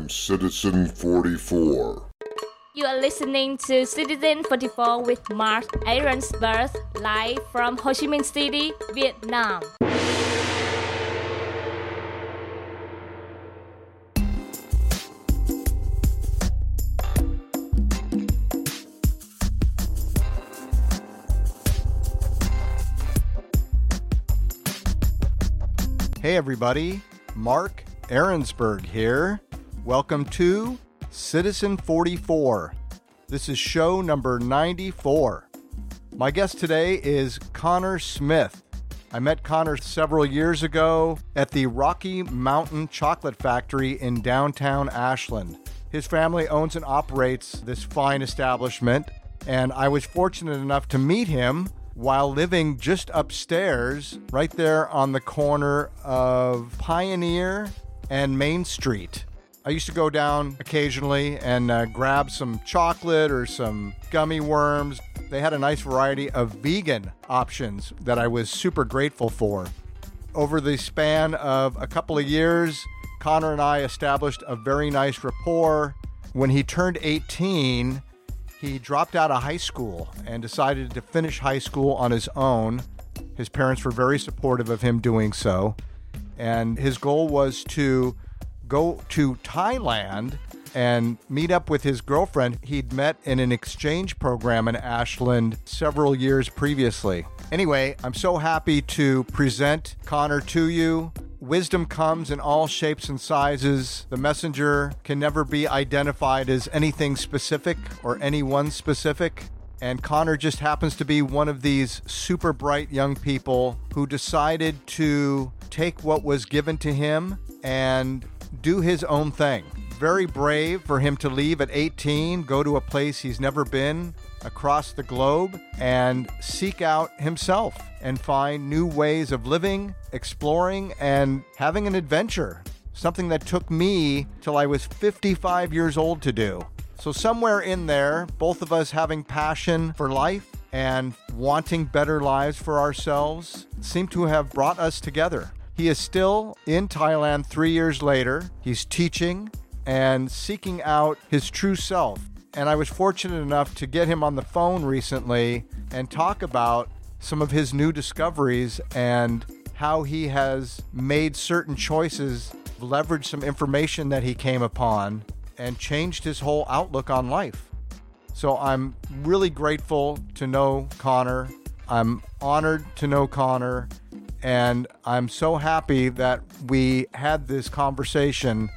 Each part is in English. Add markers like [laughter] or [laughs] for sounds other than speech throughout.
am Citizen 44. You are listening to Citizen 44 with Mark Aaronsburg, live from Ho Chi Minh City, Vietnam. Hey, everybody. Mark Aaronsburg here. Welcome to Citizen 44. This is show number 94. My guest today is Connor Smith. I met Connor several years ago at the Rocky Mountain Chocolate Factory in downtown Ashland. His family owns and operates this fine establishment, and I was fortunate enough to meet him while living just upstairs, right there on the corner of Pioneer and Main Street. I used to go down occasionally and uh, grab some chocolate or some gummy worms. They had a nice variety of vegan options that I was super grateful for. Over the span of a couple of years, Connor and I established a very nice rapport. When he turned 18, he dropped out of high school and decided to finish high school on his own. His parents were very supportive of him doing so. And his goal was to go to Thailand and meet up with his girlfriend he'd met in an exchange program in Ashland several years previously. Anyway, I'm so happy to present Connor to you. Wisdom comes in all shapes and sizes. The messenger can never be identified as anything specific or anyone specific. And Connor just happens to be one of these super bright young people who decided to take what was given to him and do his own thing. Very brave for him to leave at 18, go to a place he's never been across the globe, and seek out himself and find new ways of living, exploring, and having an adventure. Something that took me till I was 55 years old to do. So, somewhere in there, both of us having passion for life and wanting better lives for ourselves seem to have brought us together. He is still in Thailand three years later. He's teaching and seeking out his true self. And I was fortunate enough to get him on the phone recently and talk about some of his new discoveries and how he has made certain choices, leveraged some information that he came upon, and changed his whole outlook on life. So I'm really grateful to know Connor. I'm honored to know Connor. And I'm so happy that we had this conversation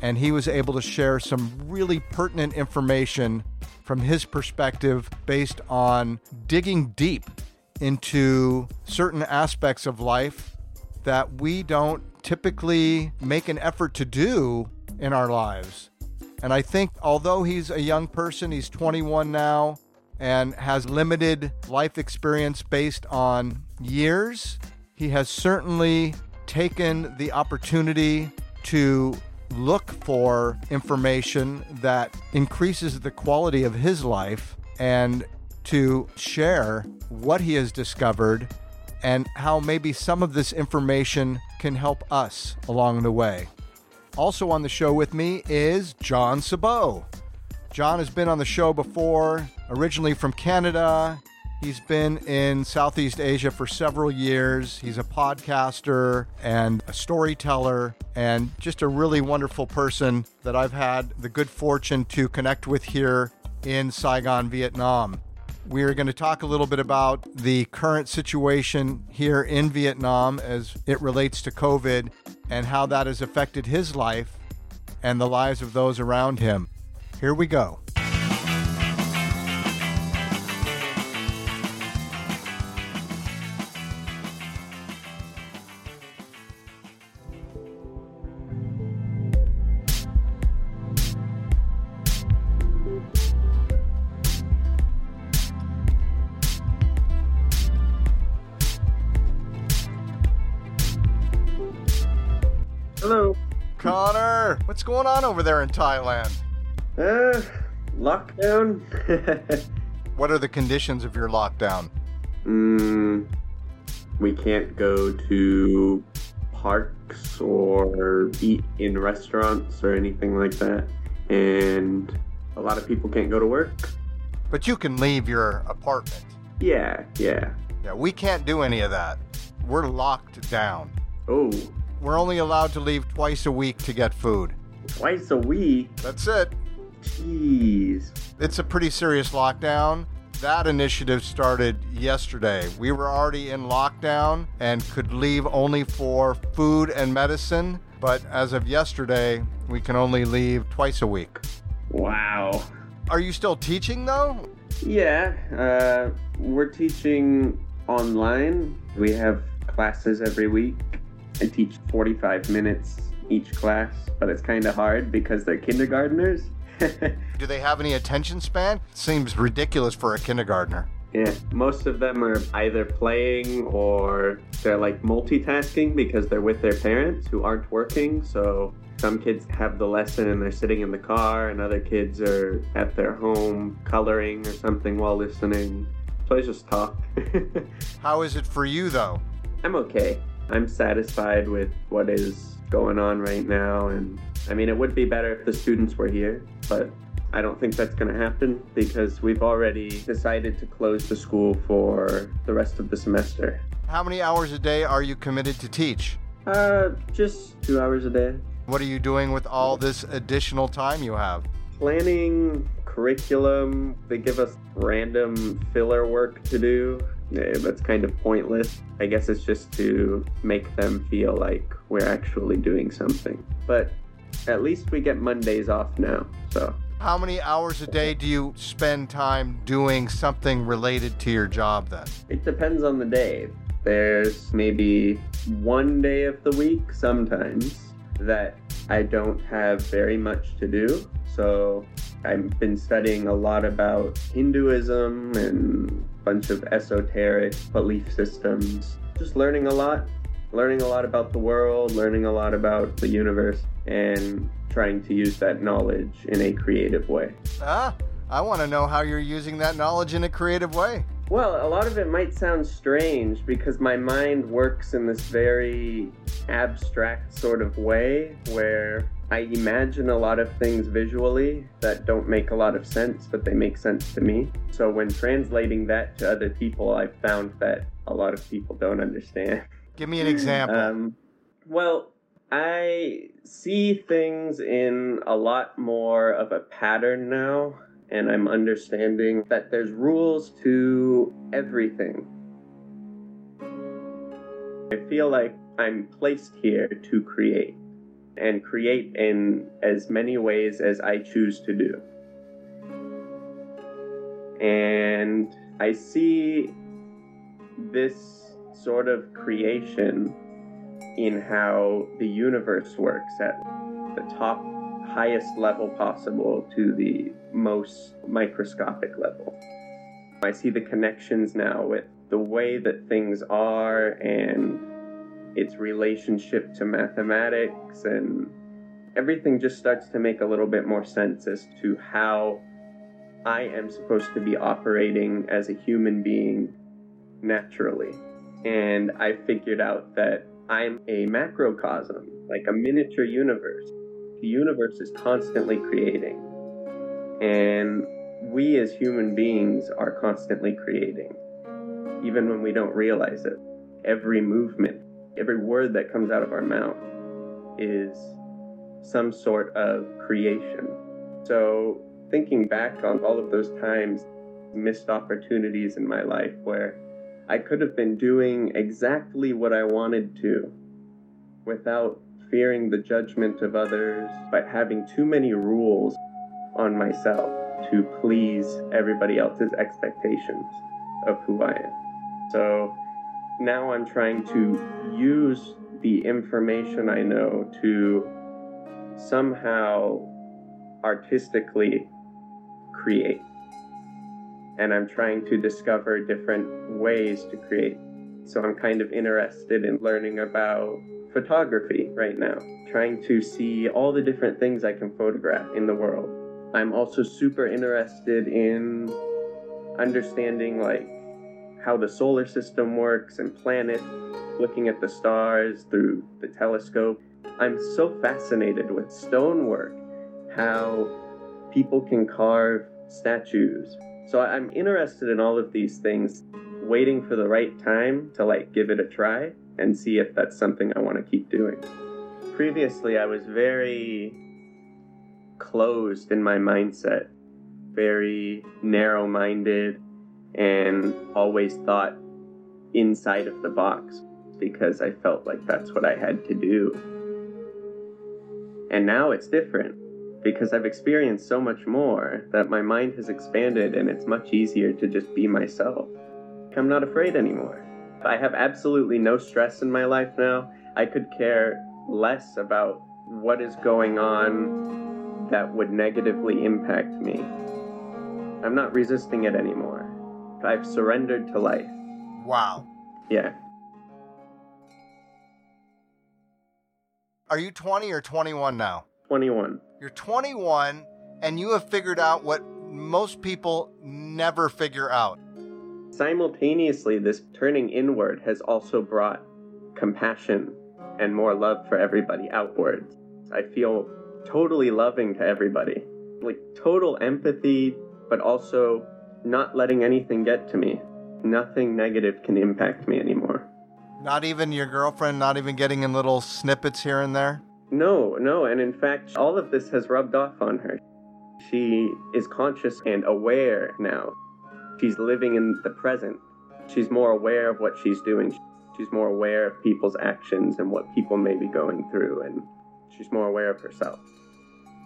and he was able to share some really pertinent information from his perspective based on digging deep into certain aspects of life that we don't typically make an effort to do in our lives. And I think although he's a young person, he's 21 now and has limited life experience based on years, he has certainly taken the opportunity to look for information that increases the quality of his life and to share what he has discovered and how maybe some of this information can help us along the way. Also on the show with me is John Sabot. John has been on the show before, originally from Canada. He's been in Southeast Asia for several years. He's a podcaster and a storyteller and just a really wonderful person that I've had the good fortune to connect with here in Saigon, Vietnam. We are going to talk a little bit about the current situation here in Vietnam as it relates to COVID and how that has affected his life and the lives of those around him. Here we go. What's going on over there in Thailand? Uh, lockdown? [laughs] What are the conditions of your lockdown? mm, we can't go to parks or eat in restaurants or anything like that. And a lot of people can't go to work. But you can leave your apartment. Yeah, yeah. Yeah, we can't do any of that. We're locked down. Oh, We're only allowed to leave twice a week to get food. Twice a week? That's it. Jeez. It's a pretty serious lockdown. That initiative started yesterday. We were already in lockdown and could leave only for food and medicine, but as of yesterday, we can only leave twice a week. Wow. Are you still teaching though? Yeah, uh, we're teaching online. We have classes every week. I teach 45 minutes each class, but it's kind of hard because they're kindergartners. [laughs] Do they have any attention span? Seems ridiculous for a kindergartner. yeah, most of them are either playing or they're like multitasking because they're with their parents who aren't working. So some kids have the lesson and they're sitting in the car, and other kids are at their home coloring or something while listening. So I just talk. [laughs] How is it for you though? I'm okay. I'm satisfied with what is going on right now. And I mean, it would be better if the students were here, but I don't think that's going to happen because we've already decided to close the school for the rest of the semester. How many hours a day are you committed to teach? Uh, just two hours a day. What are you doing with all this additional time you have? Planning curriculum, they give us random filler work to do. Eh, That's kind of pointless. I guess it's just to make them feel like we're actually doing something. But at least we get Mondays off now, so. How many hours a day do you spend time doing something related to your job then? It depends on the day. There's maybe one day of the week sometimes that I don't have very much to do. So I've been studying a lot about Hinduism and bunch of esoteric belief systems. Just learning a lot, learning a lot about the world, learning a lot about the universe, and trying to use that knowledge in a creative way. Ah, I want to know how you're using that knowledge in a creative way. Well, a lot of it might sound strange because my mind works in this very abstract sort of way where I imagine a lot of things visually that don't make a lot of sense, but they make sense to me. So when translating that to other people, I've found that a lot of people don't understand. Give me an example. Um, well, I see things in a lot more of a pattern now, and I'm understanding that there's rules to everything. I feel like I'm placed here to create, and create in as many ways as I choose to do. And I see this sort of creation in how the universe works at the top highest level possible to the most microscopic level. I see the connections now with the way that things are and its relationship to mathematics and everything just starts to make a little bit more sense as to how I am supposed to be operating as a human being naturally. And I figured out that I'm a macrocosm, like a miniature universe. The universe is constantly creating. And we as human beings are constantly creating, even when we don't realize it. Every movement, every word that comes out of our mouth is some sort of creation. So, thinking back on all of those times, missed opportunities in my life where I could have been doing exactly what I wanted to without fearing the judgment of others, but having too many rules on myself to please everybody else's expectations of who I am. So now I'm trying to use the information I know to somehow artistically create. And I'm trying to discover different ways to create. So I'm kind of interested in learning about photography right now, trying to see all the different things I can photograph in the world. I'm also super interested in understanding like how the solar system works and planets, looking at the stars through the telescope. I'm so fascinated with stonework, how people can carve statues. So I'm interested in all of these things, waiting for the right time to like give it a try and see if that's something I want to keep doing. Previously, I was very closed in my mindset, very narrow minded, and always thought inside of the box because I felt like that's what I had to do. And now it's different because I've experienced so much more that my mind has expanded and it's much easier to just be myself. I'm not afraid anymore. I have absolutely no stress in my life now. I could care less about what is going on that would negatively impact me. I'm not resisting it anymore. I've surrendered to life. Wow. Yeah. Are you 20 or 21 now? 21. You're 21 and you have figured out what most people never figure out. Simultaneously, this turning inward has also brought compassion and more love for everybody outwards. I feel totally loving to everybody, like total empathy, but also not letting anything get to me. Nothing negative can impact me anymore. Not even your girlfriend, not even getting in little snippets here and there? No, no, and in fact, all of this has rubbed off on her. She is conscious and aware now. She's living in the present. She's more aware of what she's doing. She's more aware of people's actions and what people may be going through, and she's more aware of herself.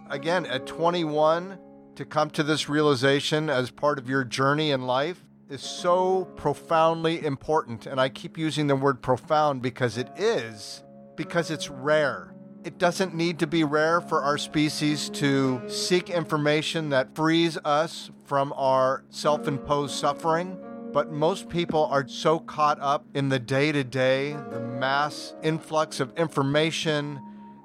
Again, at 21, to come to this realization as part of your journey in life is so profoundly important. And I keep using the word profound because it is, because it's rare. It doesn't need to be rare for our species to seek information that frees us from our self imposed suffering. But most people are so caught up in the day to day, the mass influx of information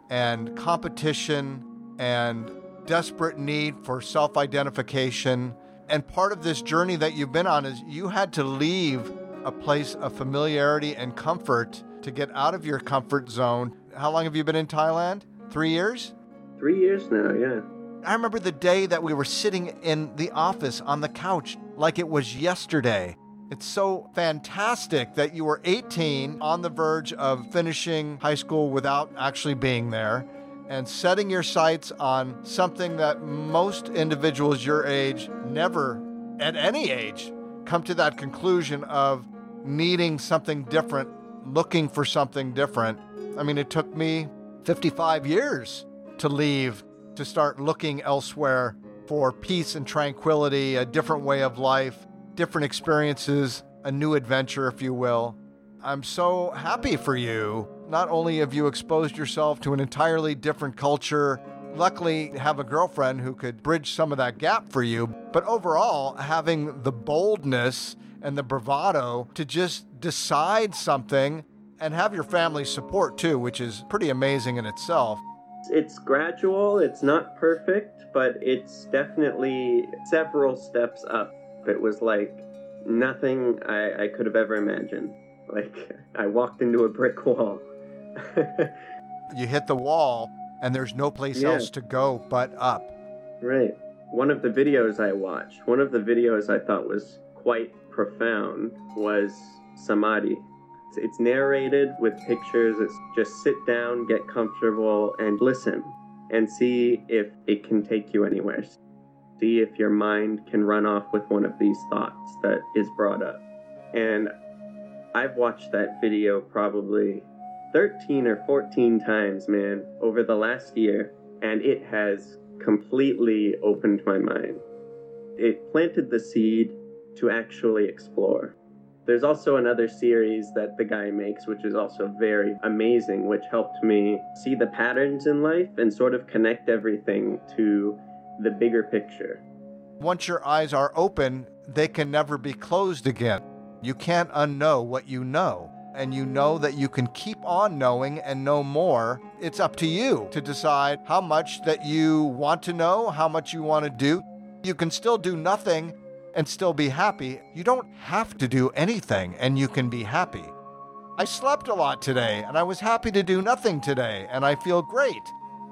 and competition and desperate need for self identification. And part of this journey that you've been on is you had to leave a place of familiarity and comfort to get out of your comfort zone. How long have you been in Thailand? Three years? Three years now, yeah. I remember the day that we were sitting in the office on the couch like it was yesterday. It's so fantastic that you were 18 on the verge of finishing high school without actually being there and setting your sights on something that most individuals your age never, at any age, come to that conclusion of needing something different, looking for something different. I mean, it took me 55 years to leave to start looking elsewhere for peace and tranquility, a different way of life, different experiences, a new adventure, if you will. I'm so happy for you. Not only have you exposed yourself to an entirely different culture, luckily have a girlfriend who could bridge some of that gap for you, but overall having the boldness and the bravado to just decide something and have your family support too, which is pretty amazing in itself. It's gradual, it's not perfect, but it's definitely several steps up. It was like nothing I, I could have ever imagined. Like, [laughs] I walked into a brick wall. [laughs] you hit the wall, and there's no place Yeah. else to go but up. Right. One of the videos I watched, one of the videos I thought was quite profound was Samadhi. It's, it's narrated with pictures. It's just sit down, get comfortable, and listen and see if it can take you anywhere. See if your mind can run off with one of these thoughts that is brought up. And I've watched that video probably 13 or 14 times, man, over the last year, and it has completely opened my mind. It planted the seed to actually explore. There's also another series that the guy makes, which is also very amazing, which helped me see the patterns in life and sort of connect everything to the bigger picture. Once your eyes are open, they can never be closed again. You can't unknow what you know. And you know that you can keep on knowing and know more. It's up to you to decide how much that you want to know, how much you want to do. You can still do nothing and still be happy. You don't have to do anything and you can be happy. I slept a lot today and I was happy to do nothing today and I feel great.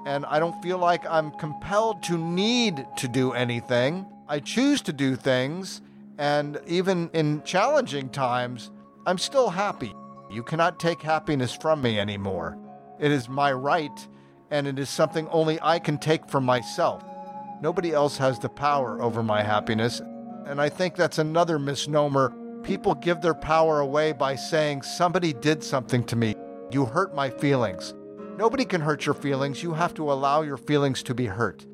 And I don't feel like I'm compelled to need to do anything. I choose to do things and even in challenging times, I'm still happy. You cannot take happiness from me anymore. It is my right, and it is something only I can take from myself. Nobody else has the power over my happiness, and I think that's another misnomer. People give their power away by saying, Somebody did something to me. You hurt my feelings. Nobody can hurt your feelings. You have to allow your feelings to be hurt.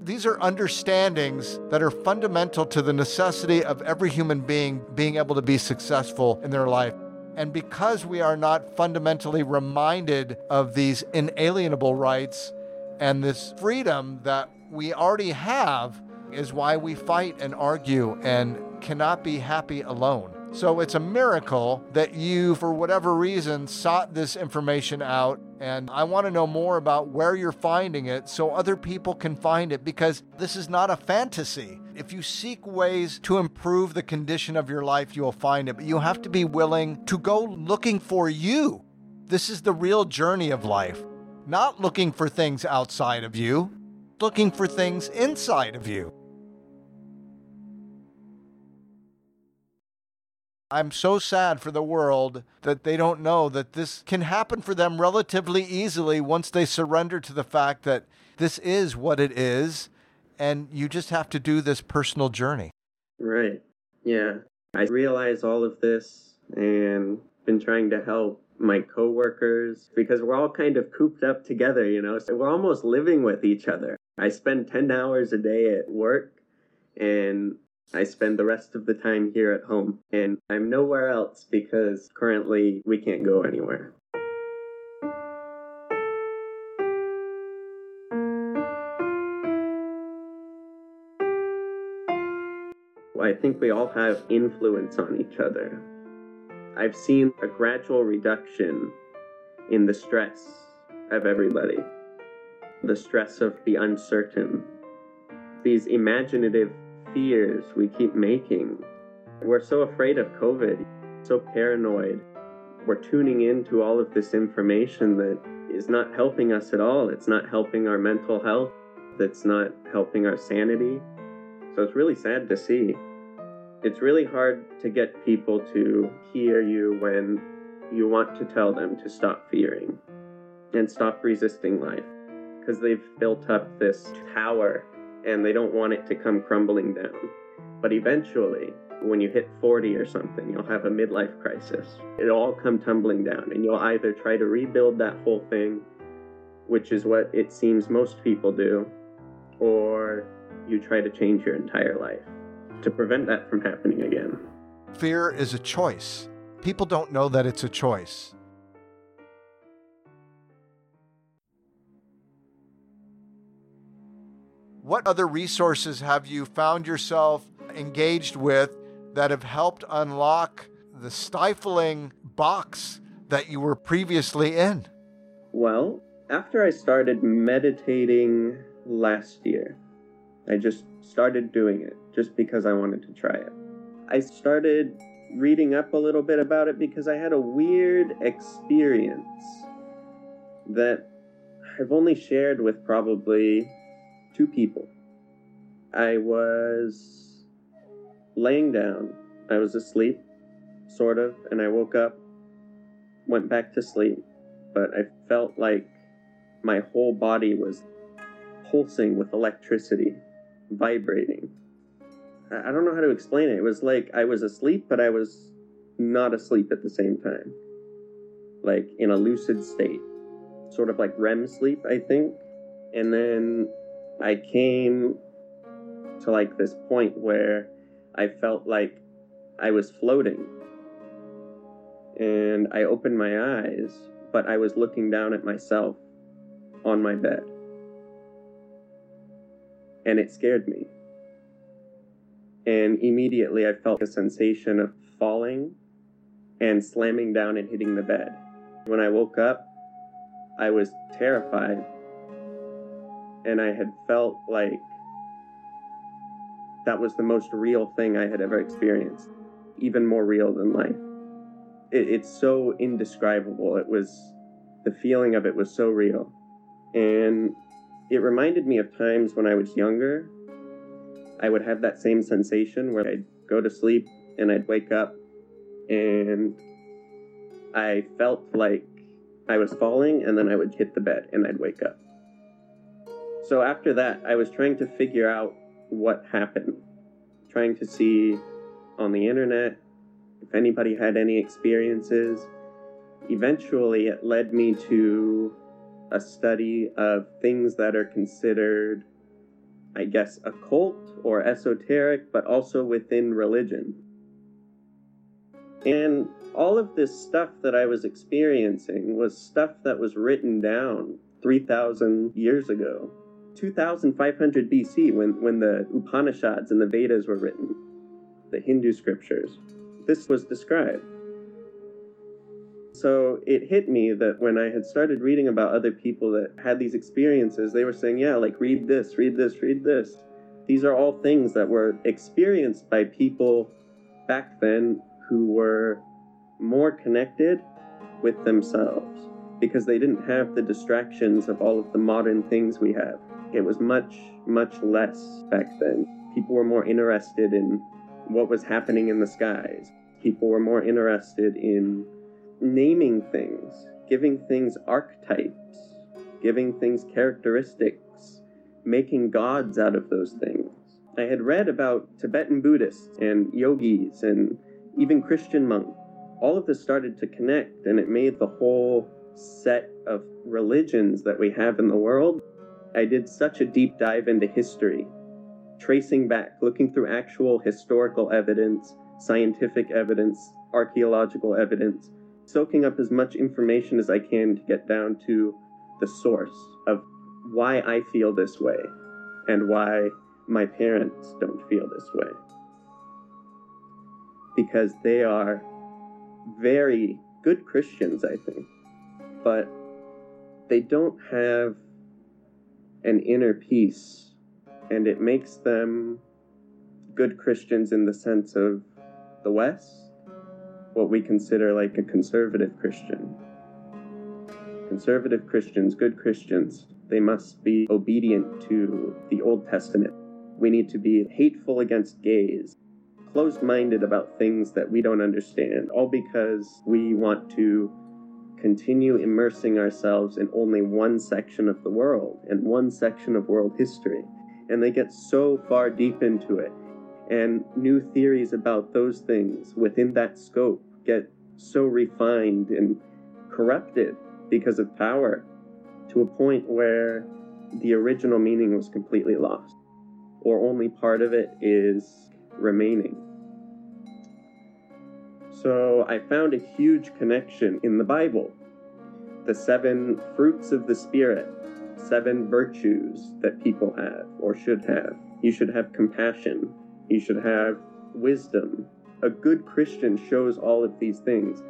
These are understandings that are fundamental to the necessity of every human being being able to be successful in their life. And because we are not fundamentally reminded of these inalienable rights and this freedom that we already have, is why we fight and argue and cannot be happy alone. So it's a miracle that you, for whatever reason, sought this information out. And I want to know more about where you're finding it so other people can find it because this is not a fantasy. If you seek ways to improve the condition of your life, you will find it. But you have to be willing to go looking for you. This is the real journey of life. Not looking for things outside of you, looking for things inside of you. I'm so sad for the world that they don't know that this can happen for them relatively easily once they surrender to the fact that this is what it is and you just have to do this personal journey. Right. Yeah. I realize all of this and been trying to help my coworkers because we're all kind of cooped up together, you know. So we're almost living with each other. I spend 10 hours a day at work and I spend the rest of the time here at home, and I'm nowhere else because currently we can't go anywhere. I think we all have influence on each other. I've seen a gradual reduction in the stress of everybody, the stress of the uncertain, these imaginative fears we keep making. We're so afraid of COVID, so paranoid. We're tuning into all of this information that is not helping us at all. It's not helping our mental health, it's not helping our sanity. So it's really sad to see. It's really hard to get people to hear you when you want to tell them to stop fearing and stop resisting life because they've built up this tower and they don't want it to come crumbling down. But eventually, when you hit 40 or something, you'll have a midlife crisis. It'll all come tumbling down, and you'll either try to rebuild that whole thing, which is what it seems most people do, or you try to change your entire life to prevent that from happening again. Fear is a choice. People don't know that it's a choice. What other resources have you found yourself engaged with that have helped unlock the stifling box that you were previously in? Well, after I started meditating last year, I just started doing it just because I wanted to try it. I started reading up a little bit about it because I had a weird experience that I've only shared with probably two people. I was laying down. I was asleep, sort of, and I woke up, went back to sleep, but I felt like my whole body was pulsing with electricity, vibrating. I don't know how to explain it. It was like I was asleep, but I was not asleep at the same time. Like in a lucid state. Sort of like REM sleep, I think. And then I came to like this point where I felt like I was floating. And I opened my eyes, but I was looking down at myself on my bed. And it scared me. And immediately I felt a sensation of falling and slamming down and hitting the bed. When I woke up, I was terrified and I had felt like that was the most real thing I had ever experienced, even more real than life. It, it's so indescribable. It was, the feeling of it was so real. And it reminded me of times when I was younger. I would have that same sensation where I'd go to sleep and I'd wake up and I felt like I was falling and then I would hit the bed and I'd wake up. So after that, I was trying to figure out what happened, trying to see on the internet if anybody had any experiences. Eventually, it led me to a study of things that are considered, I guess, occult or esoteric, but also within religion. And all of this stuff that I was experiencing was stuff that was written down 3,000 years ago. 2500 BC, when, when the Upanishads and the Vedas were written, the Hindu scriptures, this was described. So it hit me that when I had started reading about other people that had these experiences, they were saying, yeah, like read this, read this, read this. These are all things that were experienced by people back then who were more connected with themselves because they didn't have the distractions of all of the modern things we have. It was much, much less back then. People were more interested in what was happening in the skies. People were more interested in naming things, giving things archetypes, giving things characteristics, making gods out of those things. I had read about Tibetan Buddhists and yogis and even Christian monks. All of this started to connect, and it made the whole set of religions that we have in the world. I did such a deep dive into history, tracing back, looking through actual historical evidence, scientific evidence, archaeological evidence, soaking up as much information as I can to get down to the source of why I feel this way and why my parents don't feel this way. Because they are very good Christians, I think, but they don't have an inner peace, and it makes them good Christians in the sense of the West, what we consider like a conservative Christian. Conservative Christians, good Christians, they must be obedient to the Old Testament. We need to be hateful against gays, closed minded about things that we don't understand, all because we want to continue immersing ourselves in only one section of the world and one section of world history. And they get so far deep into it, and new theories about those things within that scope get so refined and corrupted because of power to a point where the original meaning was completely lost, or only part of it is remaining. So I found a huge connection in the Bible. The seven fruits of the Spirit, seven virtues that people have or should have. You should have compassion. You should have wisdom. A good Christian shows all of these things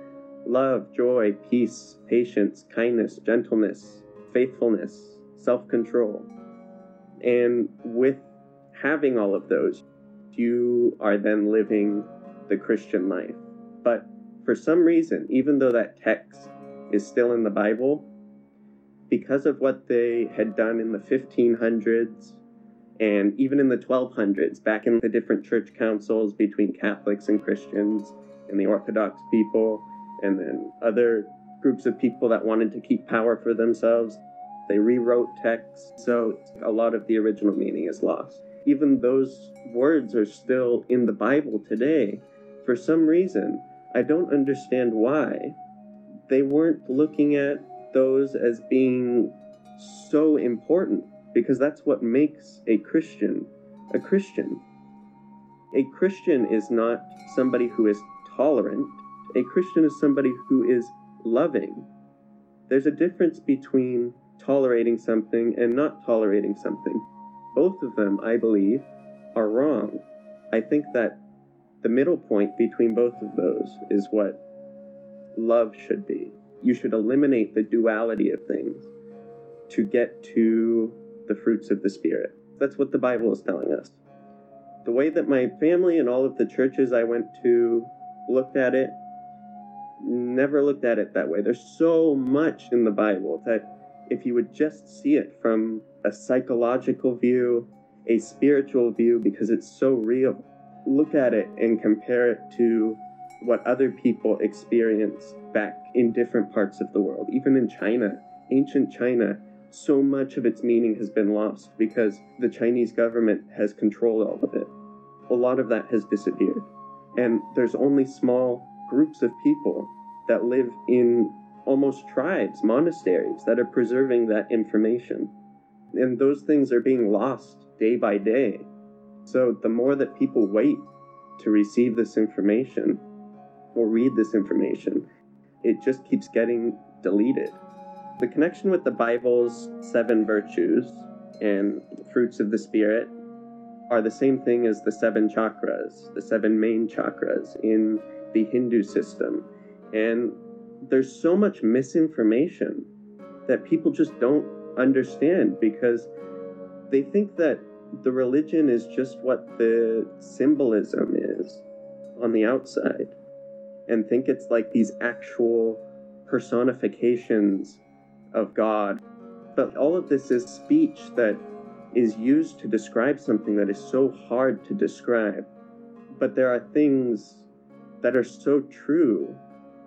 love, joy, peace, patience, kindness, gentleness, faithfulness, self control. And with having all of those, you are then living the Christian life. But for some reason, even though that text is still in the Bible, because of what they had done in the 1500s and even in the 1200s, back in the different church councils between Catholics and Christians and the Orthodox people, and then other groups of people that wanted to keep power for themselves, they rewrote texts, so a lot of the original meaning is lost. Even those words are still in the Bible today. For some reason, I don't understand why they weren't looking at those as being so important because that's what makes a Christian a Christian. A Christian is not somebody who is tolerant, a Christian is somebody who is loving. There's a difference between tolerating something and not tolerating something. Both of them, I believe, are wrong. I think that the middle point between both of those is what love should be. You should eliminate the duality of things to get to the fruits of the Spirit. That's what the Bible is telling us. The way that my family and all of the churches I went to looked at it, never looked at it that way. There's so much in the Bible that if you would just see it from a psychological view, a spiritual view, because it's so real, look at it and compare it to what other people experience back in different parts of the world, even in China, ancient China. So much of its meaning has been lost because the Chinese government has controlled all of it. A lot of that has disappeared. And there's only small groups of people that live in almost tribes, monasteries that are preserving that information. And those things are being lost day by day. So the more that people wait to receive this information or read this information, it just keeps getting deleted. The connection with the Bible's seven virtues and fruits of the Spirit are the same thing as the seven chakras, the seven main chakras in the Hindu system. And there's so much misinformation that people just don't understand because they think that the religion is just what the symbolism is on the outside and think it's like these actual personifications of God. But all of this is speech that is used to describe something that is so hard to describe. But there are things that are so true,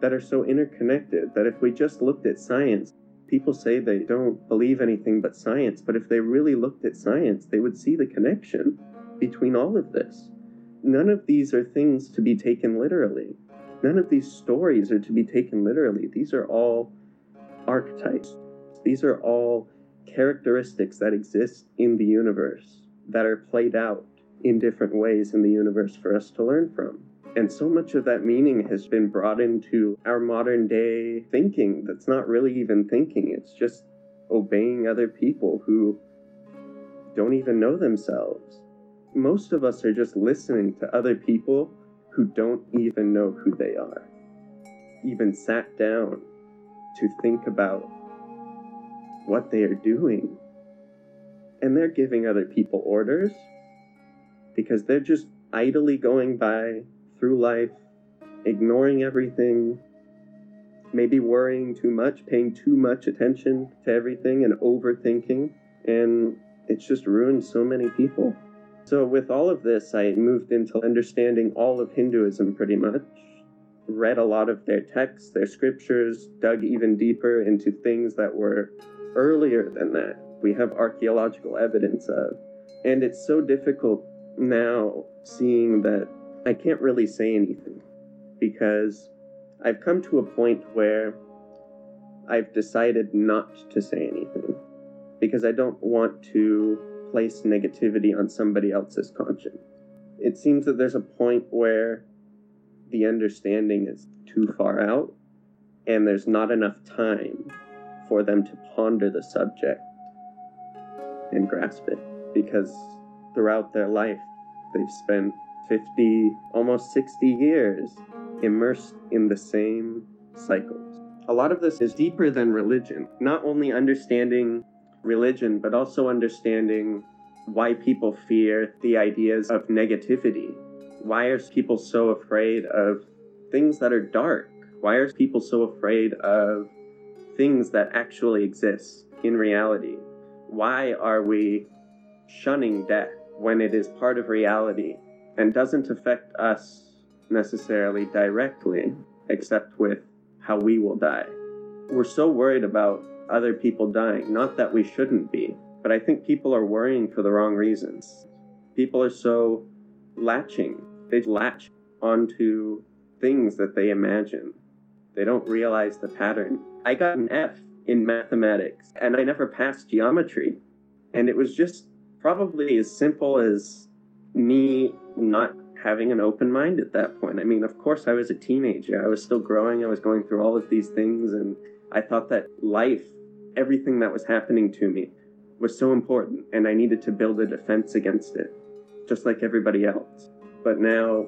that are so interconnected, that if we just looked at science, people say they don't believe anything but science, but if they really looked at science, they would see the connection between all of this. None of these are things to be taken literally. None of these stories are to be taken literally. These are all archetypes. These are all characteristics that exist in the universe that are played out in different ways in the universe for us to learn from. And so much of that meaning has been brought into our modern day thinking that's not really even thinking, it's just obeying other people who don't even know themselves. Most of us are just listening to other people who don't even know who they are, even sat down to think about what they are doing. And they're giving other people orders because they're just idly going by through life, ignoring everything, maybe worrying too much, paying too much attention to everything, and overthinking. And it's just ruined so many people. So, with all of this, I moved into understanding all of Hinduism pretty much. Read a lot of their texts, their scriptures, dug even deeper into things that were earlier than that. We have archaeological evidence of. And it's so difficult now seeing that I can't really say anything because I've come to a point where I've decided not to say anything because I don't want to place negativity on somebody else's conscience. It seems that there's a point where the understanding is too far out and there's not enough time for them to ponder the subject and grasp it because throughout their life they've spent 50, almost 60 years immersed in the same cycles. A lot of this is deeper than religion, not only understanding religion, but also understanding why people fear the ideas of negativity. Why are people so afraid of things that are dark? Why are people so afraid of things that actually exist in reality? Why are we shunning death when it is part of reality and doesn't affect us necessarily directly, except with how we will die. We're so worried about other people dying, not that we shouldn't be, but I think people are worrying for the wrong reasons. People are so latching, they latch onto things that they imagine. They don't realize the pattern. I got an F in mathematics and I never passed geometry. And it was just probably as simple as me not having an open mind at that point. I mean, of course, I was a teenager. I was still growing. I was going through all of these things. And I thought that life, everything that was happening to me, was so important. And I needed to build a defense against it, just like everybody else. But now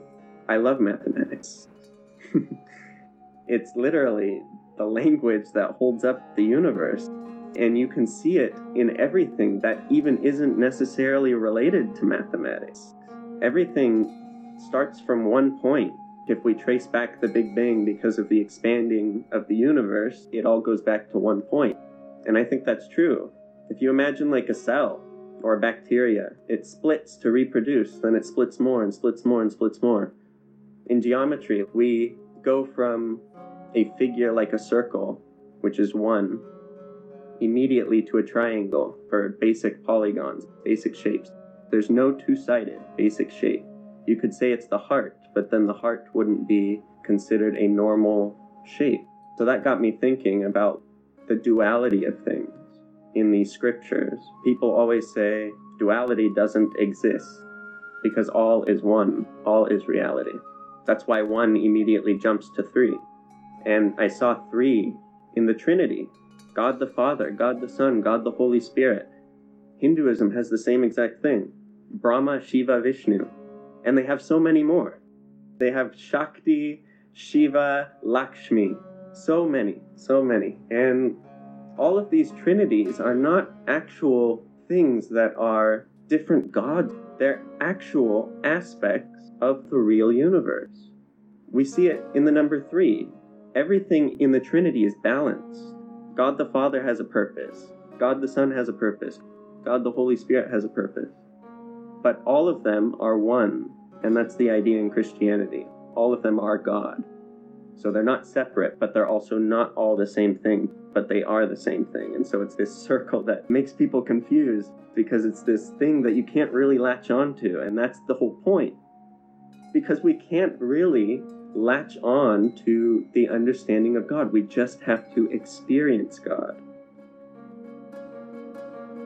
I love mathematics. [laughs] it's literally the language that holds up the universe. And you can see it in everything that even isn't necessarily related to mathematics everything starts from one point. If we trace back the Big Bang because of the expanding of the universe, it all goes back to one point. And I think that's true. If you imagine like a cell or bacteria, it splits to reproduce, then it splits more and splits more and splits more. In geometry, we go from a figure like a circle, which is one, immediately to a triangle for basic polygons, basic shapes. There's no two sided basic shape. You could say it's the heart, but then the heart wouldn't be considered a normal shape. So that got me thinking about the duality of things in these scriptures. People always say duality doesn't exist because all is one, all is reality. That's why one immediately jumps to three. And I saw three in the Trinity God the Father, God the Son, God the Holy Spirit. Hinduism has the same exact thing Brahma, Shiva, Vishnu. And they have so many more. They have Shakti, Shiva, Lakshmi. So many, so many. And all of these trinities are not actual things that are different gods, they're actual aspects of the real universe. We see it in the number three. Everything in the Trinity is balanced. God the Father has a purpose, God the Son has a purpose, God the Holy Spirit has a purpose. But all of them are one, and that's the idea in Christianity. All of them are God. So they're not separate, but they're also not all the same thing, but they are the same thing. And so it's this circle that makes people confused because it's this thing that you can't really latch onto. And that's the whole point. Because we can't really latch on to the understanding of God, we just have to experience God.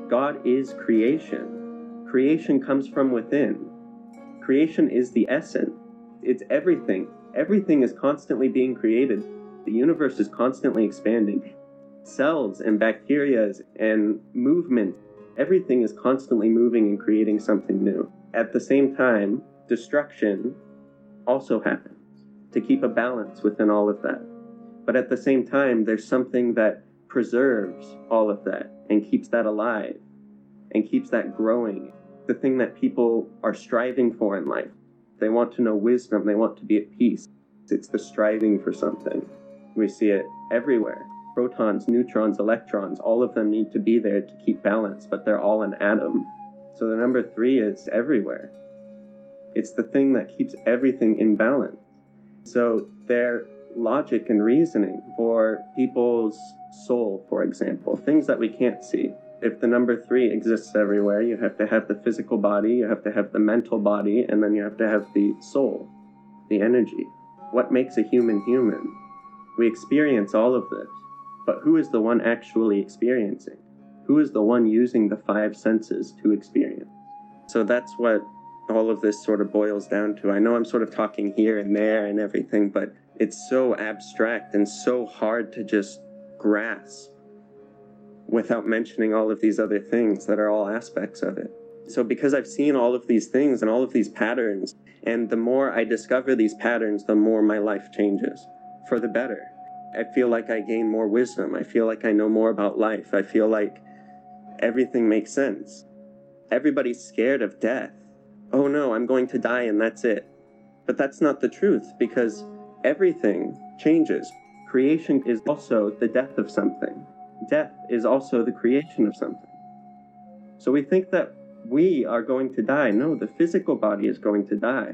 God is creation. Creation comes from within. Creation is the essence. It's everything Everything is constantly being created. The universe is constantly expanding. Cells and bacteria and movement, everything is constantly moving and creating something new. At the same time, destruction also happens to keep a balance within all of that. But at the same time, there's something that preserves all of that and keeps that alive and keeps that growing. The thing that people are striving for in life. They want to know wisdom. They want to be at peace. It's the striving for something. We see it everywhere. Protons, neutrons, electrons, all of them need to be there to keep balance, but they're all an atom. So the number three is everywhere. It's the thing that keeps everything in balance. So their logic and reasoning for people's soul, for example, things that we can't see, if the number three exists everywhere, you have to have the physical body, you have to have the mental body, and then you have to have the soul, the energy. What makes a human human? We experience all of this, but who is the one actually experiencing? Who is the one using the five senses to experience? So that's what all of this sort of boils down to. I know I'm sort of talking here and there and everything, but it's so abstract and so hard to just grasp without mentioning all of these other things that are all aspects of it. So, because I've seen all of these things and all of these patterns, and the more I discover these patterns, the more my life changes for the better. I feel like I gain more wisdom. I feel like I know more about life. I feel like everything makes sense. Everybody's scared of death. Oh no, I'm going to die and that's it. But that's not the truth because everything changes. Creation is also the death of something death is also the creation of something. So we think that we are going to die. No, the physical body is going to die.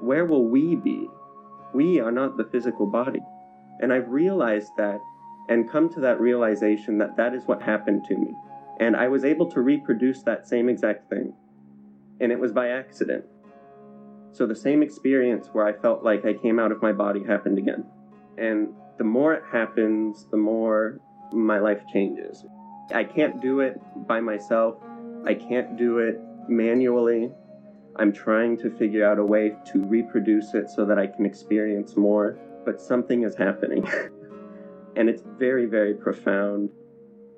Where will we be? We are not the physical body. And I've realized that and come to that realization that that is what happened to me. And I was able to reproduce that same exact thing. And it was by accident. So the same experience where I felt like I came out of my body happened again. And the more it happens, the more my life changes. I can't do it by myself. I can't do it manually. I'm trying to figure out a way to reproduce it so that I can experience more, but something is happening. [laughs] and it's very, very profound.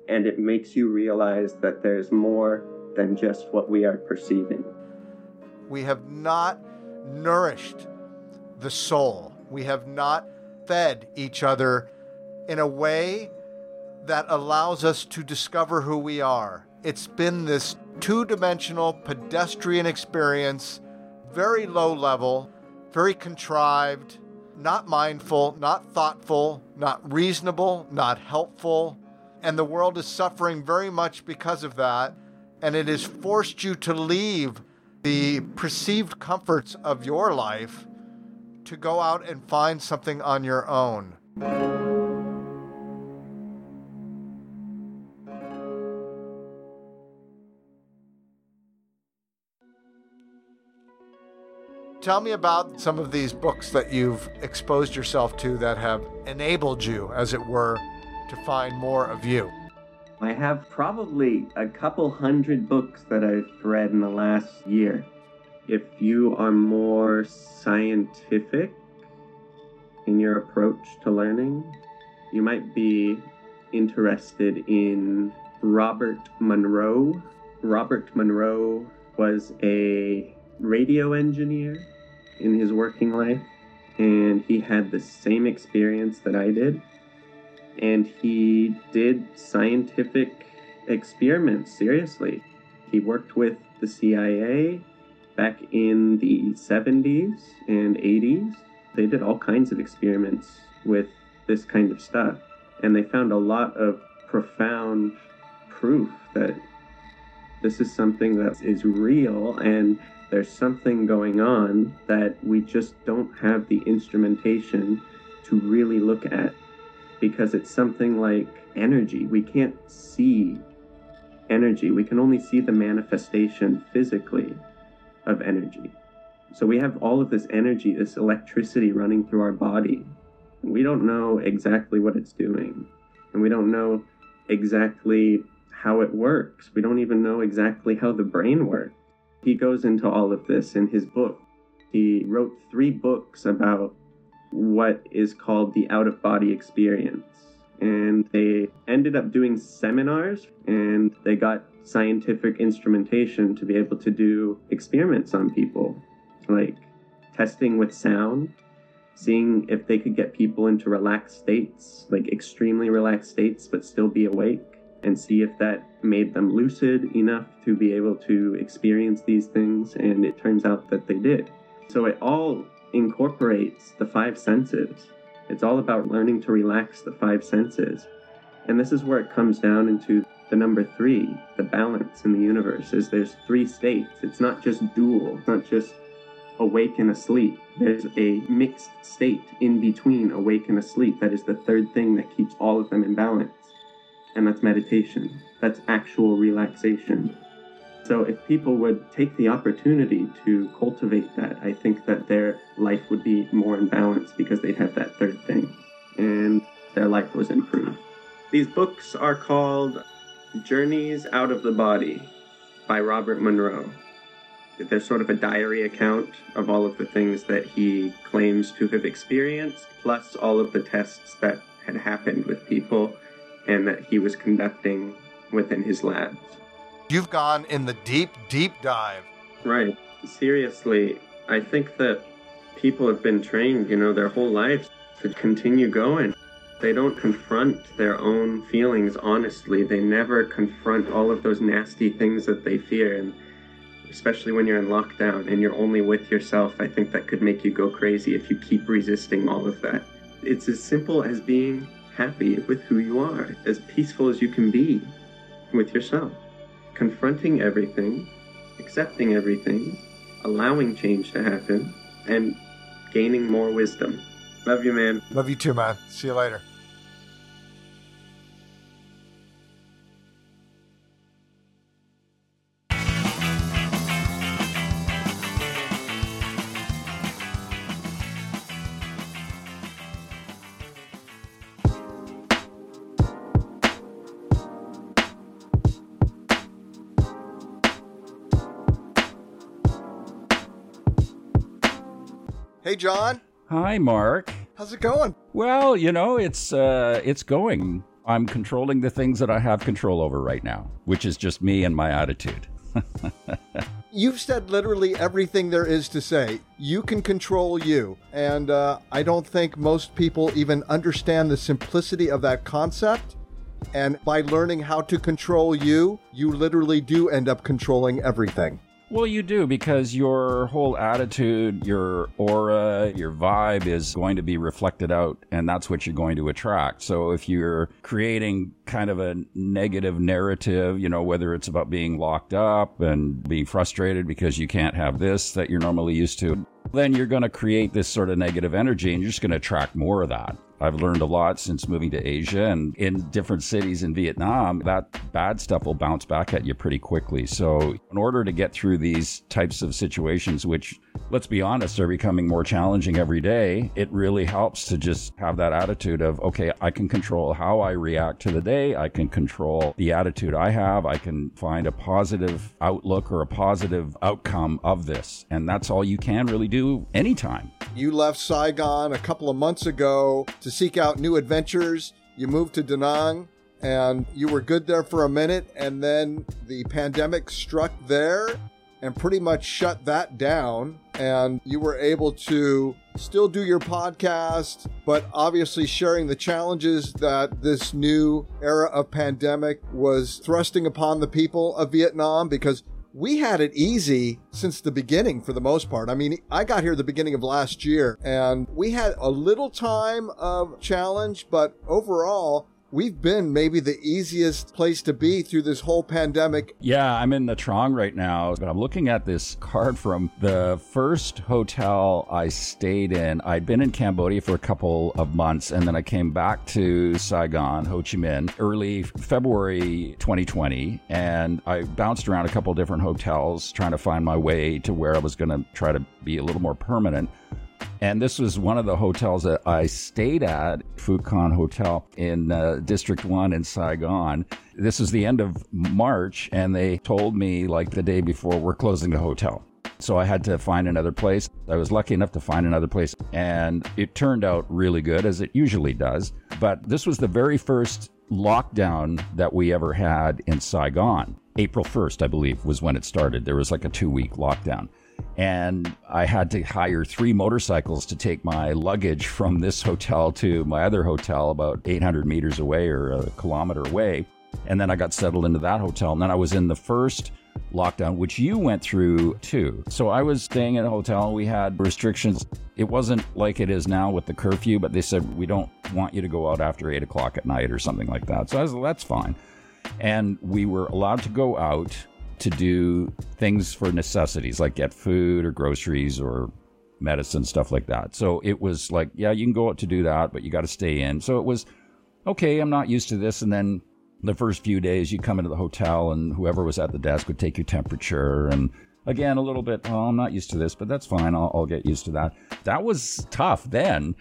And it makes you realize that there's more than just what we are perceiving. We have not nourished the soul, we have not fed each other in a way that allows us to discover who we are. It's been this two dimensional pedestrian experience very low level, very contrived, not mindful, not thoughtful, not reasonable, not helpful. And the world is suffering very much because of that. And it has forced you to leave the perceived comforts of your life to go out and find something on your own. Tell me about some of these books that you've exposed yourself to that have enabled you, as it were, to find more of you. I have probably a couple hundred books that I've read in the last year. If you are more scientific in your approach to learning, you might be interested in Robert Monroe. Robert Monroe was a radio engineer in his working life, and he had the same experience that I did. And he did scientific experiments, seriously. He worked with the CIA back in the 70s and 80s. They did all kinds of experiments with this kind of stuff, and they found a lot of profound proof that this is something that is real and there's something going on that we just don't have the instrumentation to really look at because it's something like energy. We can't see energy, we can only see the manifestation physically of energy. So we have all of this energy, this electricity running through our body. We don't know exactly what it's doing, and we don't know exactly how it works. We don't even know exactly how the brain works. He goes into all of this in his book. He wrote three books about what is called the out of body experience. And they ended up doing seminars and they got scientific instrumentation to be able to do experiments on people, like testing with sound, seeing if they could get people into relaxed states, like extremely relaxed states, but still be awake and see if that made them lucid enough to be able to experience these things. And it turns out that they did. So it all incorporates the five senses. It's all about learning to relax the five senses. And this is where it comes down into the number three, the balance in the universe, is there's three states. It's not just dual, it's not just awake and asleep. There's a mixed state in between awake and asleep. That is the third thing that keeps all of them in balance and that's meditation. That's actual relaxation. So if people would take the opportunity to cultivate that, I think that their life would be more in balance because they'd have that third thing and their life was improved. These books are called Journeys Out of the Body by Robert Monroe. They're sort of a diary account of all of the things that he claims to have experienced, plus all of the tests that had happened with people and that he was conducting within his labs. You've gone in the deep, deep dive. Right. Seriously, I think that people have been trained, you know, their whole lives to continue going. They don't confront their own feelings honestly. They never confront all of those nasty things that they fear. And especially when you're in lockdown and you're only with yourself, I think that could make you go crazy if you keep resisting all of that. It's as simple as being happy with who you are, as peaceful as you can be with yourself. Confronting everything, accepting everything, allowing change to happen, and gaining more wisdom. Love you, man. Love you too, man. See you later. John. Hi, Mark. How's it going? Well, you know, it's uh, it's going. I'm controlling the things that I have control over right now, which is just me and my attitude. [laughs] You've said literally everything there is to say. You can control you. And uh, I don't think most people even understand the simplicity of that concept. And by learning how to control you, you literally do end up controlling everything. Well, you do because your whole attitude, your aura, your vibe is going to be reflected out, and that's what you're going to attract. So if you're creating kind of a negative narrative, you know, whether it's about being locked up and being frustrated because you can't have this that you're normally used to, then you're going to create this sort of negative energy and you're just going to attract more of that. I've learned a lot since moving to Asia and in different cities in Vietnam, that bad stuff will bounce back at you pretty quickly. So, in order to get through these types of situations, which let's be honest, are becoming more challenging every day, it really helps to just have that attitude of, okay, I can control how I react to the day. I can control the attitude I have. I can find a positive outlook or a positive outcome of this. And that's all you can really do anytime. You left Saigon a couple of months ago to seek out new adventures. You moved to Da Nang and you were good there for a minute, and then the pandemic struck there and pretty much shut that down. And you were able to still do your podcast, but obviously sharing the challenges that this new era of pandemic was thrusting upon the people of Vietnam because we had it easy since the beginning for the most part. I mean, I got here at the beginning of last year and we had a little time of challenge, but overall, we've been maybe the easiest place to be through this whole pandemic. Yeah, I'm in Nha Trang right now, but I'm looking at this card from the first hotel I stayed in. I'd been in Cambodia for a couple of months, and then I came back to Saigon, Ho Chi Minh, early February 2020, and I bounced around a couple different hotels trying to find my way to where I was going to try to be a little more permanent. And this was one of the hotels that I stayed at, Con Hotel in uh, District 1 in Saigon. This was the end of March, and they told me, like the day before, we're closing the hotel. So I had to find another place. I was lucky enough to find another place, and it turned out really good, as it usually does. But this was the very first lockdown that we ever had in Saigon. April 1st, I believe, was when it started. There was like a two week lockdown and I had to hire three motorcycles to take my luggage from this hotel to my other hotel about 800 meters away or a kilometer away. And then I got settled into that hotel. And then I was in the first lockdown, which you went through too. So I was staying in a hotel. We had restrictions. It wasn't like it is now with the curfew, but they said, we don't want you to go out after eight o'clock at night or something like that. So I was, that's fine. And we were allowed to go out to do things for necessities like get food or groceries or medicine, stuff like that. So it was like, yeah, you can go out to do that, but you got to stay in. So it was, okay, I'm not used to this. And then the first few days, you come into the hotel and whoever was at the desk would take your temperature. And again, a little bit, oh, I'm not used to this, but that's fine. I'll, I'll get used to that. That was tough then.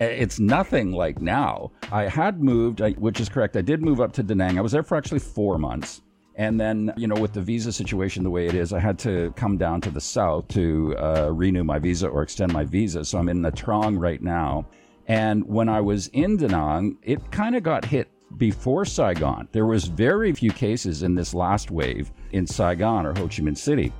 It's nothing like now. I had moved, which is correct. I did move up to Da Nang. I was there for actually four months. And then, you know, with the visa situation the way it is, I had to come down to the south to uh, renew my visa or extend my visa. So I'm in Nha Trang right now. And when I was in Da Nang, it kind of got hit before Saigon. There was very few cases in this last wave in Saigon or Ho Chi Minh City.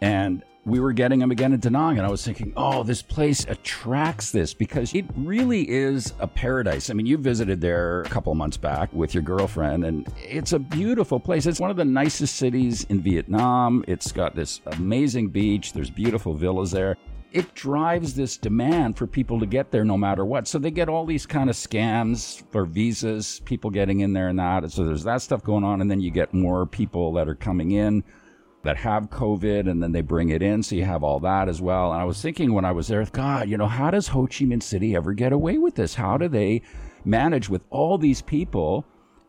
And we were getting them again in Da Nang, and I was thinking, oh, this place attracts this because it really is a paradise. I mean, you visited there a couple months back with your girlfriend, and it's a beautiful place. It's one of the nicest cities in Vietnam. It's got this amazing beach, there's beautiful villas there. It drives this demand for people to get there no matter what. So they get all these kind of scams for visas, people getting in there and that. So there's that stuff going on, and then you get more people that are coming in that have COVID and then they bring it in. So you have all that as well. And I was thinking when I was there, God, you know, how does Ho Chi Minh City ever get away with this? How do they manage with all these people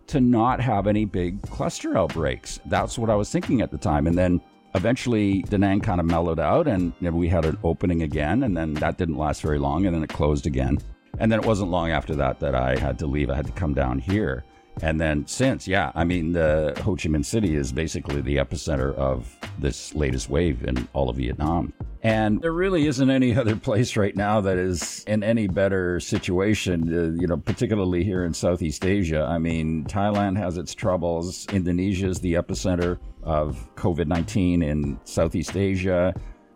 to not have any big cluster outbreaks? That's what I was thinking at the time. And then eventually Da Nang kind of mellowed out and we had an opening again. And then that didn't last very long. And then it closed again. And then it wasn't long after that that I had to leave. I had to come down here. And then since, yeah, I mean, the Ho Chi Minh City is basically the epicenter of this latest wave in all of Vietnam. And there really isn't any [laughs] other place right now that is in any better situation, uh, you know, particularly here in Southeast Asia. I mean, Thailand has its troubles. Indonesia is the epicenter of COVID 19 in Southeast Asia.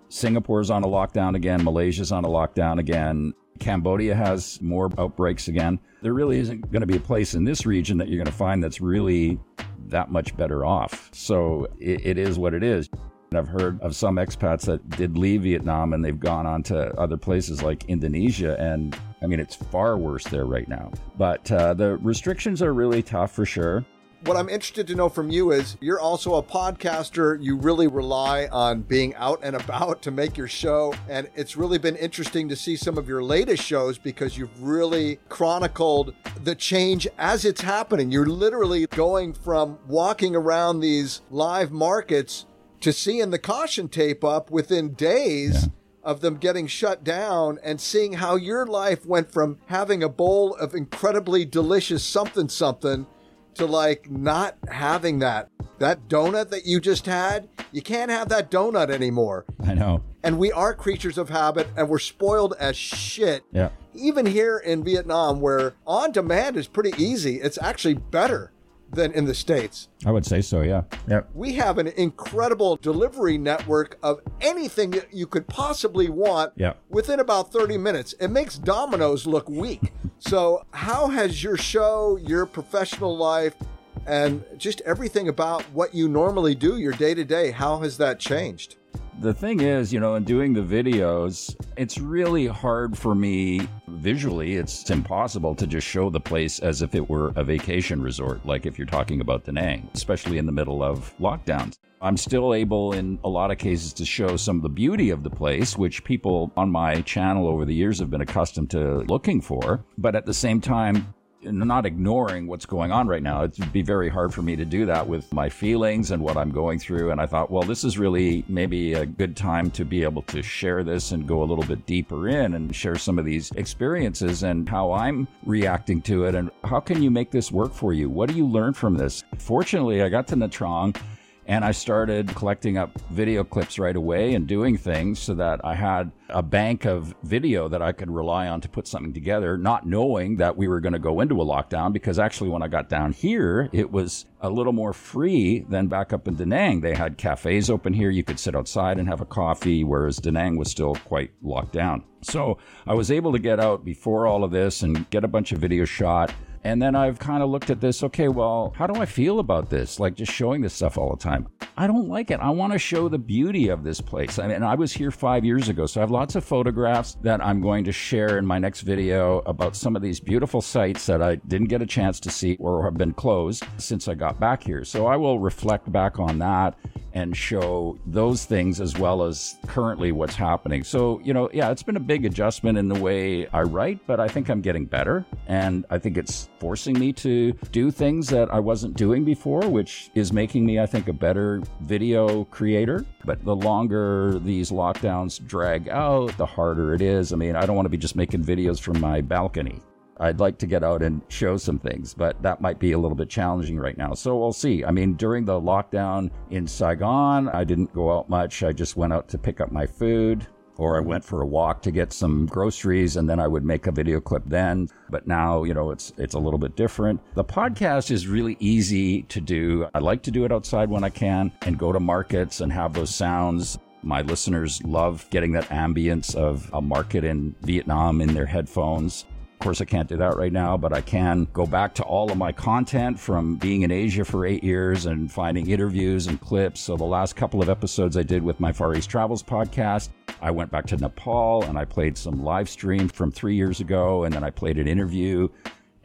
Singapore's on a lockdown again. Malaysia's on a lockdown again. Cambodia has more outbreaks again. There really isn't going to be a place in this region that you're going to find that's really that much better off. So it, it is what it is. And I've heard of some expats that did leave Vietnam and they've gone on to other places like Indonesia. And I mean, it's far worse there right now. But uh, the restrictions are really tough for sure what I'm interested to know from you is you're also a podcaster. You really rely on being out and about to make your show. And it's really been interesting to see some of your latest shows because you've really chronicled the change as it's happening. You're literally going from walking around these live markets to seeing the caution tape up within days. Yeah of them getting shut down and seeing how your life went from having a bowl of incredibly delicious something something to like not having that. That donut that you just had, you can't have that donut anymore. I know. And we are creatures of habit and we're spoiled as shit. Yeah. Even here in Vietnam, where on demand is pretty easy, it's actually better than in the States. I would say so, yeah. Yep. We have an incredible delivery network of anything that you could possibly want yep. within about 30 minutes. It makes Domino's look weak. so, how has your show, your professional life, and just everything about what you normally do, your day to day, how has that changed? The thing is, you know, in doing the videos, it's really hard for me visually. It's impossible to just show the place as if it were a vacation resort, like if you're talking about Da Nang, especially in the middle of lockdowns. I'm still able, in a lot of cases, to show some of the beauty of the place, which people on my channel over the years have been accustomed to looking for. But at the same time, not ignoring what's going on right now. It'd be very hard for me to do that with my feelings and what I'm going through. And I thought, well, this is really maybe a good time to be able to share this and go a little bit deeper in and share some of these experiences and how I'm reacting to it. And how can you make this work for you? What do you learn from this? Fortunately, I got to Nha Trang and I started collecting up video clips right away and doing things so that I had a bank of video that I could rely on to put something together, not knowing that we were going to go into a lockdown. Because actually, when I got down here, it was a little more free than back up in Da Nang. They had cafes open here. You could sit outside and have a coffee, whereas Da Nang was still quite locked down. So I was able to get out before all of this and get a bunch of video shot and then I've kind of looked at this okay, well, how do I feel about this? Like just showing this stuff all the time. I don't like it. I want to show the beauty of this place. I mean, I was here five years ago, so I have lots of photographs that I'm going to share in my next video about some of these beautiful sites that I didn't get a chance to see or have been closed since I got back here. So I will reflect back on that and show those things as well as currently what's happening. So, you know, yeah, it's been a big adjustment in the way I write, but I think I'm getting better. And I think it's forcing me to do things that I wasn't doing before, which is making me, I think, a better video creator. But the longer these lockdowns drag out, the harder it is. I mean, I don't want to be just making videos from my balcony. I'd like to get out and show some things, but that might be a little bit challenging right now. So we'll see. I mean, during the lockdown in Saigon, I didn't go out much. I just went out to pick up my food or I mm-hmm. went for a walk to get some groceries and then I would make a video clip then. But now, you know, it's it's a little bit different. The podcast is really easy to do. I like to do it outside when I can and go to markets and have those sounds. My listeners love getting that ambience of a market in Vietnam in their headphones course, I can't do that right now, but I can go back to all of my content from being in Asia for eight years and finding interviews and clips. So, the last couple of episodes I did with my Far East Travels podcast, I went back to Nepal and I played some live stream from three years ago, and then I played an interview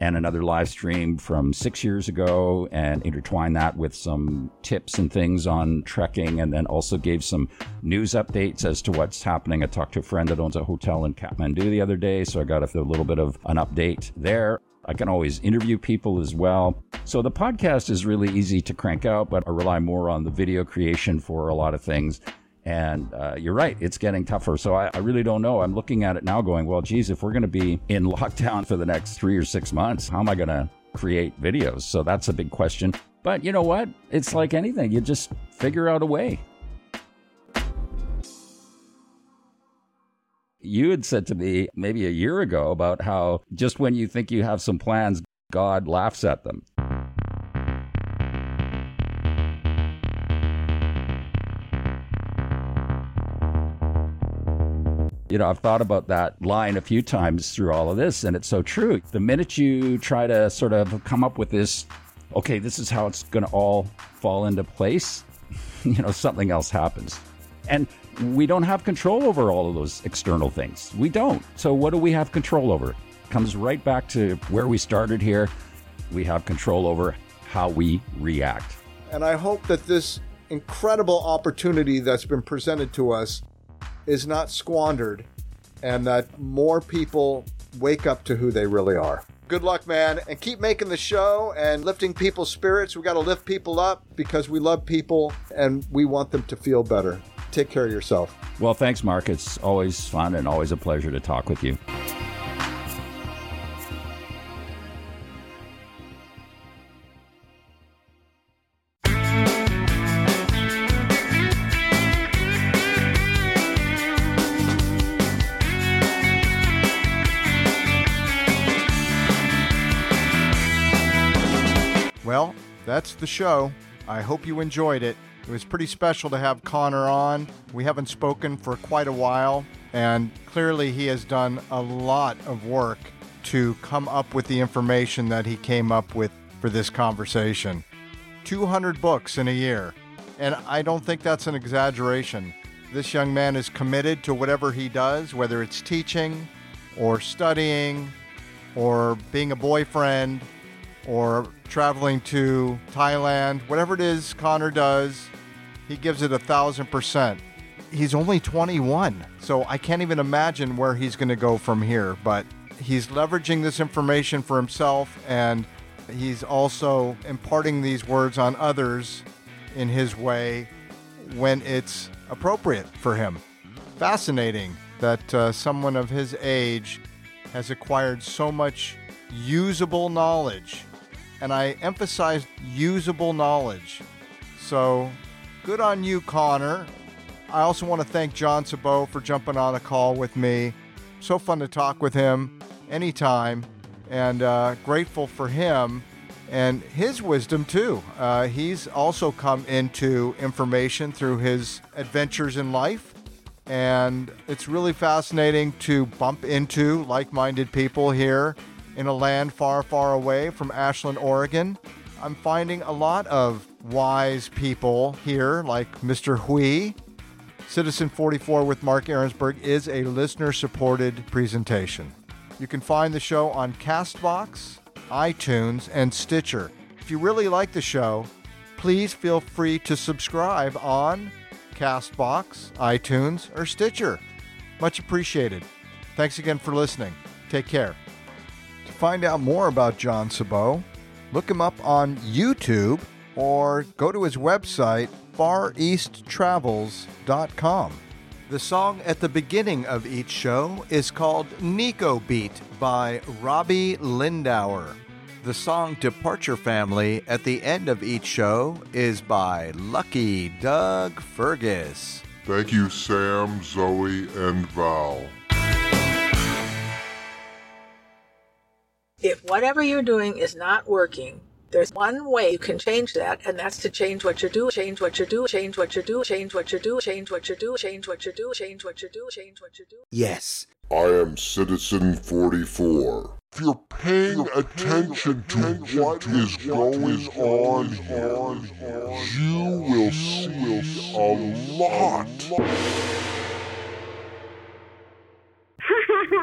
and another live stream from six years ago and intertwine that with some tips and things on trekking and then also gave some news updates as to what's happening. I talked to a friend that owns a hotel in Kathmandu the other day, so I got a little bit of an update there. I can always interview people as well. So the podcast is really easy to crank out, but I rely more on the video creation for a lot of things. And uh, you're right, it's getting tougher. So I, I, really don't know. I'm looking at it now going, well, geez, if we're going to be in [laughs] lockdown for the next three or six months, how am I going to create videos? So that's a big question. But you know what? It's like anything, you just figure out a way. You had said to me maybe a year ago about how just when you think you have some plans, God laughs at them. You know, I've thought about that line a few times through all of this, and it's so true. The minute you try to sort of come up with this, okay, this is how it's going to all fall into place, [laughs] you know, something else happens. And we don't have control over all of those external things. We don't. So what do we have control over? comes right back to where we started here. We have control over how we react. And I hope that this incredible opportunity that's been presented to us is not squandered and that more people wake up to who they really are. Good luck, man, and keep making the show and lifting people's spirits. We got to lift people up because we love people and we want them to feel better. Take care of yourself. Well, thanks, Mark. It's always fun and always a pleasure to talk with you. That's the show. I hope you enjoyed it. It was pretty special to have Connor on. We haven't spoken for quite a while, and clearly he has done a lot of work to come up with the information that he came up with for this conversation. 200 books in a year, and I don't think that's an exaggeration. This young man is committed to whatever he does, whether it's teaching or studying or being a boyfriend or traveling to Thailand, whatever it is Connor does, he gives it a thousand percent. He's only 21, so I can't even imagine where he's going to go from here. But he's leveraging this information for himself, and he's also imparting these words on others in his way when it's appropriate for him. Fascinating that uh, someone of his age has acquired so much usable knowledge and I emphasized usable knowledge. So good on you, Connor. I also want to thank John Sabot for jumping on a call with me. So fun to talk with him anytime, and uh, grateful for him and his wisdom too. Uh, he's also come into information through his adventures in life. And it's really fascinating to bump into like minded people here in a land far, far away from Ashland, Oregon. I'm finding a lot of wise people here, like Mr. Hui. Citizen 44 with Mark Ahrensberg is a listener supported presentation. You can find the show on Castbox, iTunes, and Stitcher. If you really like the show, please feel free to subscribe on Castbox, iTunes, or Stitcher. Much appreciated. Thanks again for listening. Take care. Find out more about John Sabot, look him up on YouTube or go to his website, fareasttravels.com. The song at the beginning of each show is called Nico Beat by Robbie Lindauer. The song Departure Family at the end of each show is by Lucky Doug Fergus. Thank you, Sam, Zoe, and Val. If whatever you're doing is not working, there's one way you can change that, and that's to change what you do, change what you do, change what you do, change what you do, change what you do, change what you do, change what you do, change what you do. Yes. I am Citizen 44. If you're paying attention to what is going on here, you will see a lot. [laughs] [laughs]